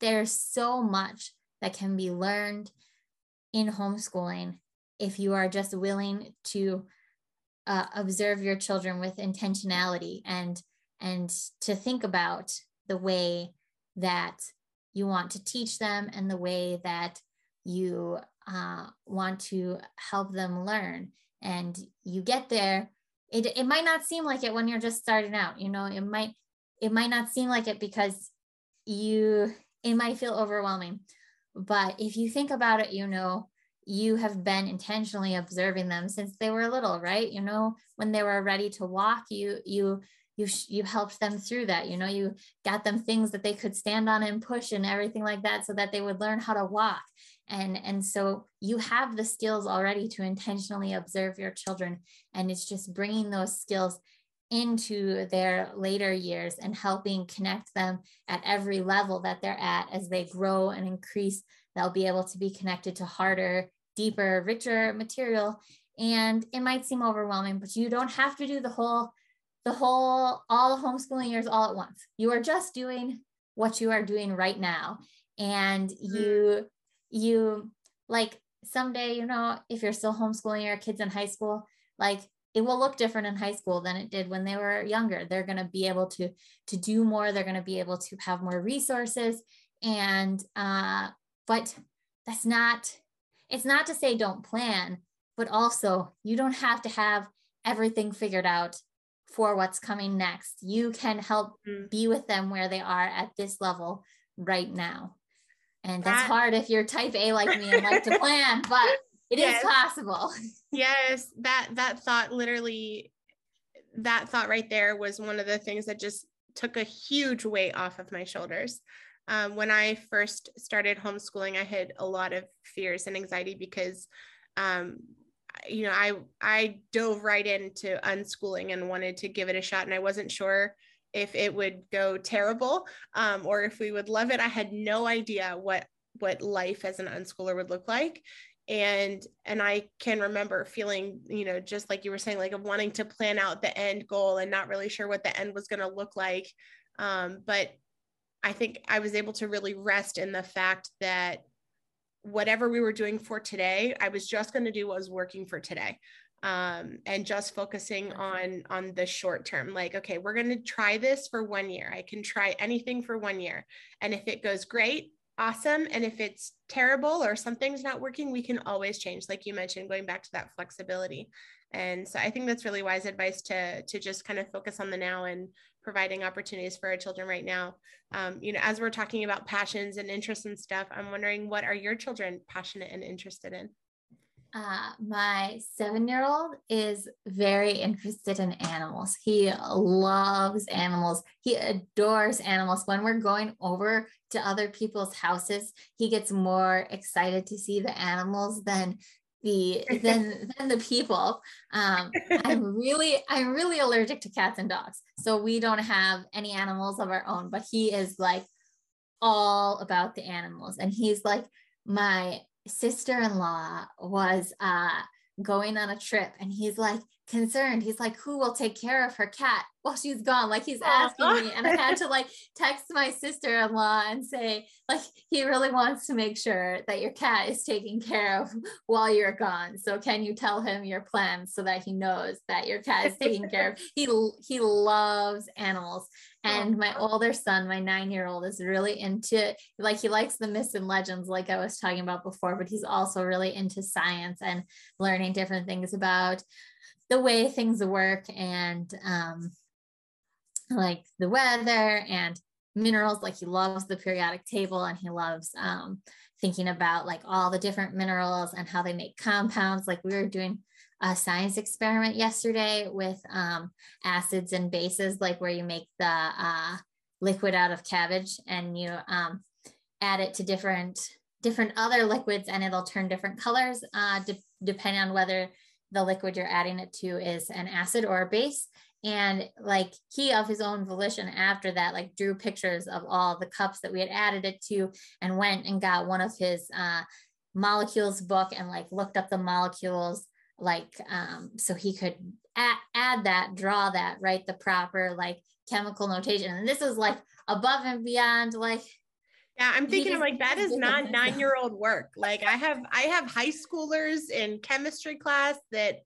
B: there's so much that can be learned in homeschooling if you are just willing to uh, observe your children with intentionality and and to think about the way that you want to teach them and the way that you uh, want to help them learn. And you get there, it, it might not seem like it when you're just starting out, you know, it might, it might not seem like it because you, it might feel overwhelming. But if you think about it, you know, you have been intentionally observing them since they were little, right? You know, when they were ready to walk, you, you you you helped them through that you know you got them things that they could stand on and push and everything like that so that they would learn how to walk and and so you have the skills already to intentionally observe your children. And it's just bringing those skills into their later years and helping connect them at every level that they're at as they grow and increase. They'll be able to be connected to harder deeper richer material. And it might seem overwhelming but you don't have to do the whole the whole all the homeschooling years all at once. You are just doing what you are doing right now. And mm-hmm. you you like someday you know if you're still homeschooling your kids in high school like it will look different in high school than it did when they were younger they're going to be able to to do more they're going to be able to have more resources and uh but that's not it's not to say don't plan but also you don't have to have everything figured out for what's coming next. You can help mm-hmm. be with them where they are at this level right now. And that's that, hard if you're type A like me and like to <laughs> plan, but it yes. is possible.
A: Yes, that that thought literally that thought right there was one of the things that just took a huge weight off of my shoulders. Um, when I first started homeschooling, I had a lot of fears and anxiety because um, you know, I I dove right into unschooling and wanted to give it a shot, and I wasn't sure if it would go terrible um, or if we would love it. I had no idea what what life as an unschooler would look like and and i can remember feeling you know just like you were saying like of wanting to plan out the end goal and not really sure what the end was going to look like um, but i think i was able to really rest in the fact that whatever we were doing for today, I was just going to do what was working for today. Um, and just focusing on on the short term like okay we're going to try this for one year. I can try anything for one year. And if it goes great awesome. And if it's terrible or something's not working we can always change like you mentioned going back to that flexibility. And so i think that's really wise advice to to just kind of focus on the now and providing opportunities for our children right now. Um, you know, as we're talking about passions and interests and stuff, I'm wondering what are your children passionate and interested in?
B: Uh, my seven year old is very interested in animals. He loves animals. He adores animals. When we're going over to other people's houses, he gets more excited to see the animals than the <laughs> than than the people. Um, I'm <laughs> really I'm really allergic to cats and dogs, so we don't have any animals of our own. But he is like all about the animals, and he's like my sister-in-law was uh going on a trip and he's like concerned. He's like, who will take care of her cat while she's gone? Like he's asking me. And I had to like text my sister-in-law and say, like, he really wants to make sure that your cat is taken care of <laughs> while you're gone. So can you tell him your plans so that he knows that your cat is taken care of? <laughs> He he loves animals. And my older son, my nine-year-old, is really into like he likes the myths and legends, like I was talking about before, but he's also really into science and learning different things about the way things work and um, like the weather and minerals. Like he loves the periodic table and he loves um, thinking about like all the different minerals and how they make compounds. Like we were doing a science experiment yesterday with um, acids and bases like where you make the uh, liquid out of cabbage and you um, add it to different different other liquids and it'll turn different colors uh, de- depending on whether the liquid you're adding it to is an acid or a base. And like he of his own volition after that like drew pictures of all the cups that we had added it to and went and got one of his uh, molecules book and like looked up the molecules like um, so he could add, add that draw that write the proper like chemical notation and this is like above and beyond like
A: yeah, I'm thinking of like that is not <laughs> nine year old work. Like I have I have high schoolers in chemistry class that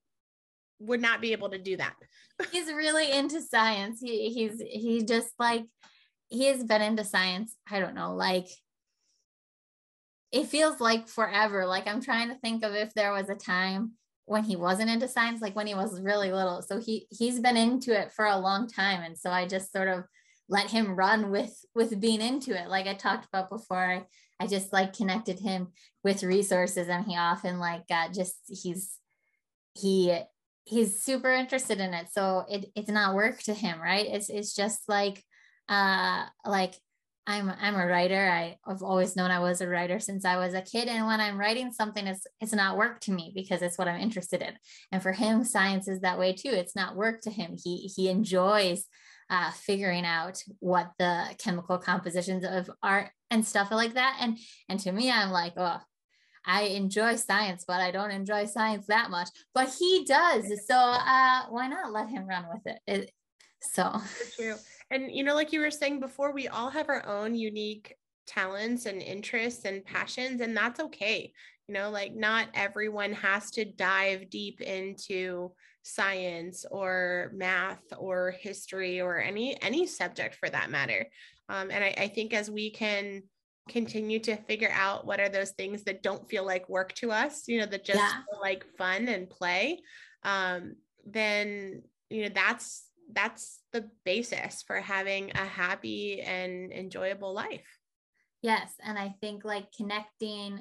A: would not be able to do that. <laughs>
B: he's really into science. He he's he just like he has been into science. I don't know, like it feels like forever. Like I'm trying to think of if there was a time when he wasn't into science, like when he was really little. So he he's been into it for a long time. And so I just sort of let him run with with being into it like i talked about before i I just like connected him with resources and he often like got just he's he he's super interested in it so it, it's not work to him right it's it's just like uh like i'm i'm a writer I, i've always known i was a writer since i was a kid and when i'm writing something it's it's not work to me because it's what i'm interested in and for him science is that way too it's not work to him he he enjoys uh, figuring out what the chemical compositions of art and stuff like that. And and to me, I'm like, oh, I enjoy science, but I don't enjoy science that much. But he does. So uh, why not let him run with it? it so
A: true. And you know, like you were saying before, we all have our own unique talents and interests and passions, and that's okay. You know, like not everyone has to dive deep into science or math or history or any any subject for that matter um, and I, I think as we can continue to figure out what are those things that don't feel like work to us you know that just yeah. like fun and play um, then you know that's that's the basis for having a happy and enjoyable life
B: yes and i think like connecting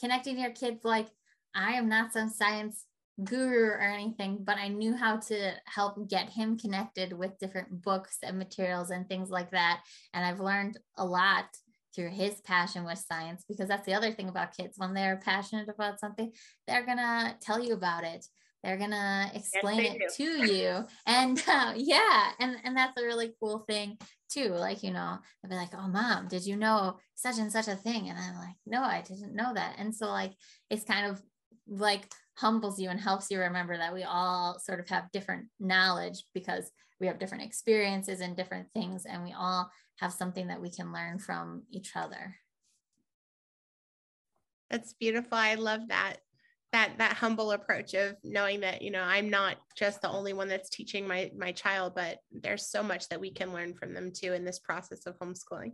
B: connecting your kids like i am not some science guru or anything, but I knew how to help get him connected with different books and materials and things like that. And I've learned a lot through his passion with science because that's the other thing about kids. When they're passionate about something, they're going to tell you about it. They're gonna explain yes, it to you, <laughs> and uh, <laughs> yeah, and and that's a really cool thing too. Like you know, they'll be like, "Oh, mom, did you know such and such a thing?" And I'm like, "No, I didn't know that." And so like, it's kind of like humbles you and helps you remember that we all sort of have different knowledge because we have different experiences and different things and we all have something that we can learn from each other
A: that's beautiful i love that that that humble approach of knowing that you know i'm not just the only one that's teaching my my child but there's so much that we can learn from them too in this process of homeschooling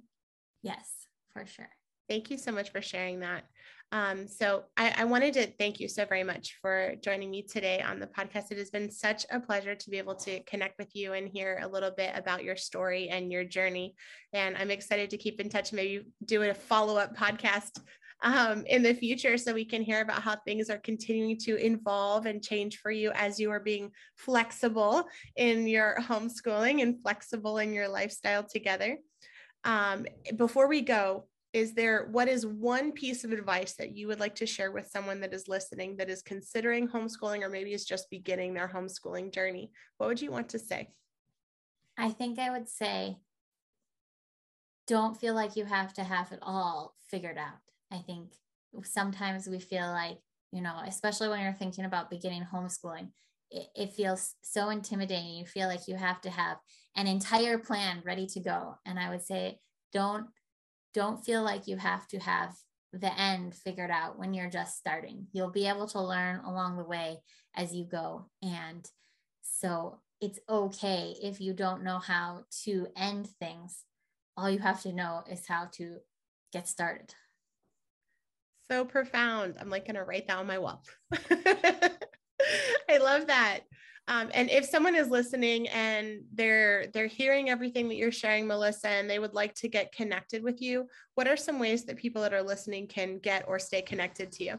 B: yes for sure
A: thank you so much for sharing that um, so I, I, wanted to thank you so very much for joining me today on the podcast. It has been such a pleasure to be able to connect with you and hear a little bit about your story and your journey. And I'm excited to keep in touch, maybe do a follow up podcast um, in the future so we can hear about how things are continuing to evolve and change for you as you are being flexible in your homeschooling and flexible in your lifestyle together. Um, before we go, is there what is one piece of advice that you would like to share with someone that is listening that is considering homeschooling or maybe is just beginning their homeschooling journey? What would you want to say?
B: I think i would say don't feel like you have to have it all figured out i think sometimes we feel like you know, especially when you're thinking about beginning homeschooling. It, it feels so intimidating. You feel like you have to have an entire plan ready to go. And I would say, don't don't feel like you have to have the end figured out when you're just starting. You'll be able to learn along the way as you go. And so it's okay if you don't know how to end things. All you have to know is how to get started.
A: So profound. I'm like going to write that on my wall. <laughs> I love that. Um, and if someone is listening and they're they're hearing everything that you're sharing, Melissa, and they would like to get connected with you, what are some ways that people that are listening can get or stay connected to you?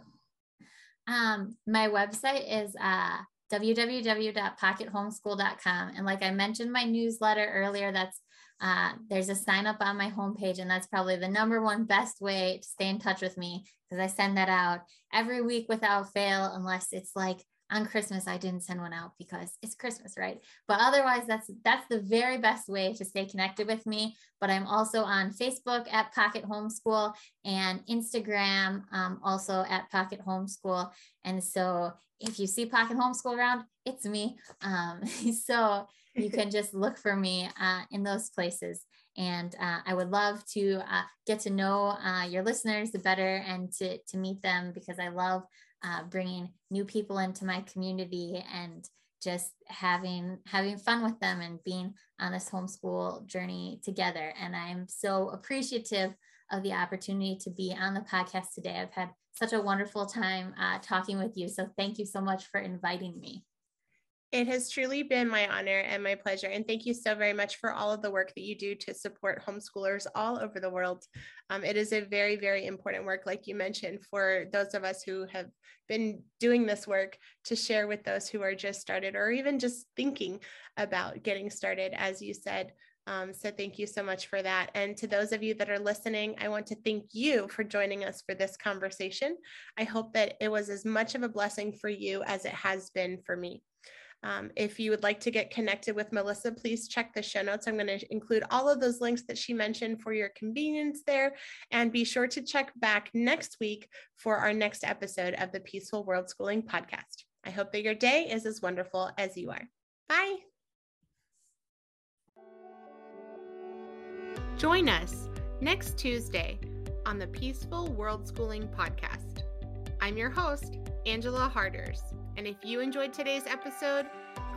B: Um, my website is uh, www.pockethomeschool.com, and like I mentioned, my newsletter earlier. That's uh, there's a sign up on my homepage, and that's probably the number one best way to stay in touch with me because I send that out every week without fail, unless it's like on Christmas I didn't send one out because it's Christmas, right? But otherwise that's that's the very best way to stay connected with me. But I'm also on Facebook at Pocket Homeschool and Instagram um, also at Pocket Homeschool. And so if you see Pocket Homeschool around, it's me. Um, <laughs> so you can just look for me uh, in those places. And uh, I would love to uh, get to know uh, your listeners better and to, to meet them because I love uh, bringing new people into my community and just having having fun with them and being on this homeschool journey together. And i'm so appreciative of the opportunity to be on the podcast today. I've had such a wonderful time uh, talking with you. So thank you so much for inviting me
A: it has truly been my honor and my pleasure. And thank you so very much for all of the work that you do to support homeschoolers all over the world. Um, it is a very, very important work, like you mentioned, for those of us who have been doing this work to share with those who are just started or even just thinking about getting started, as you said. Um, so thank you so much for that. And to those of you that are listening, I want to thank you for joining us for this conversation. I hope that it was as much of a blessing for you as it has been for me. Um, if you would like to get connected with Melissa, please check the show notes. I'm going to include all of those links that she mentioned for your convenience there. And be sure to check back next week for our next episode of the Peaceful World Schooling podcast. I hope that your day is as wonderful as you are. Bye. Join us next Tuesday on the Peaceful World Schooling podcast. I'm your host, Angela Harders. And if you enjoyed today's episode,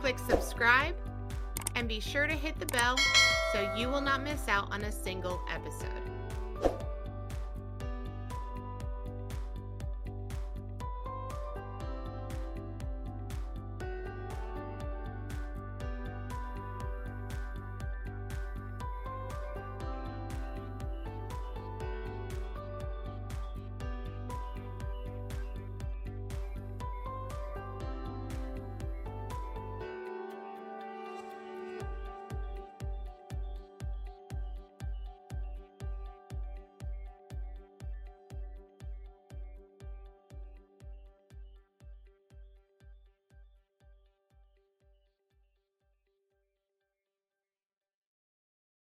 A: click subscribe and be sure to hit the bell so you will not miss out on a single episode.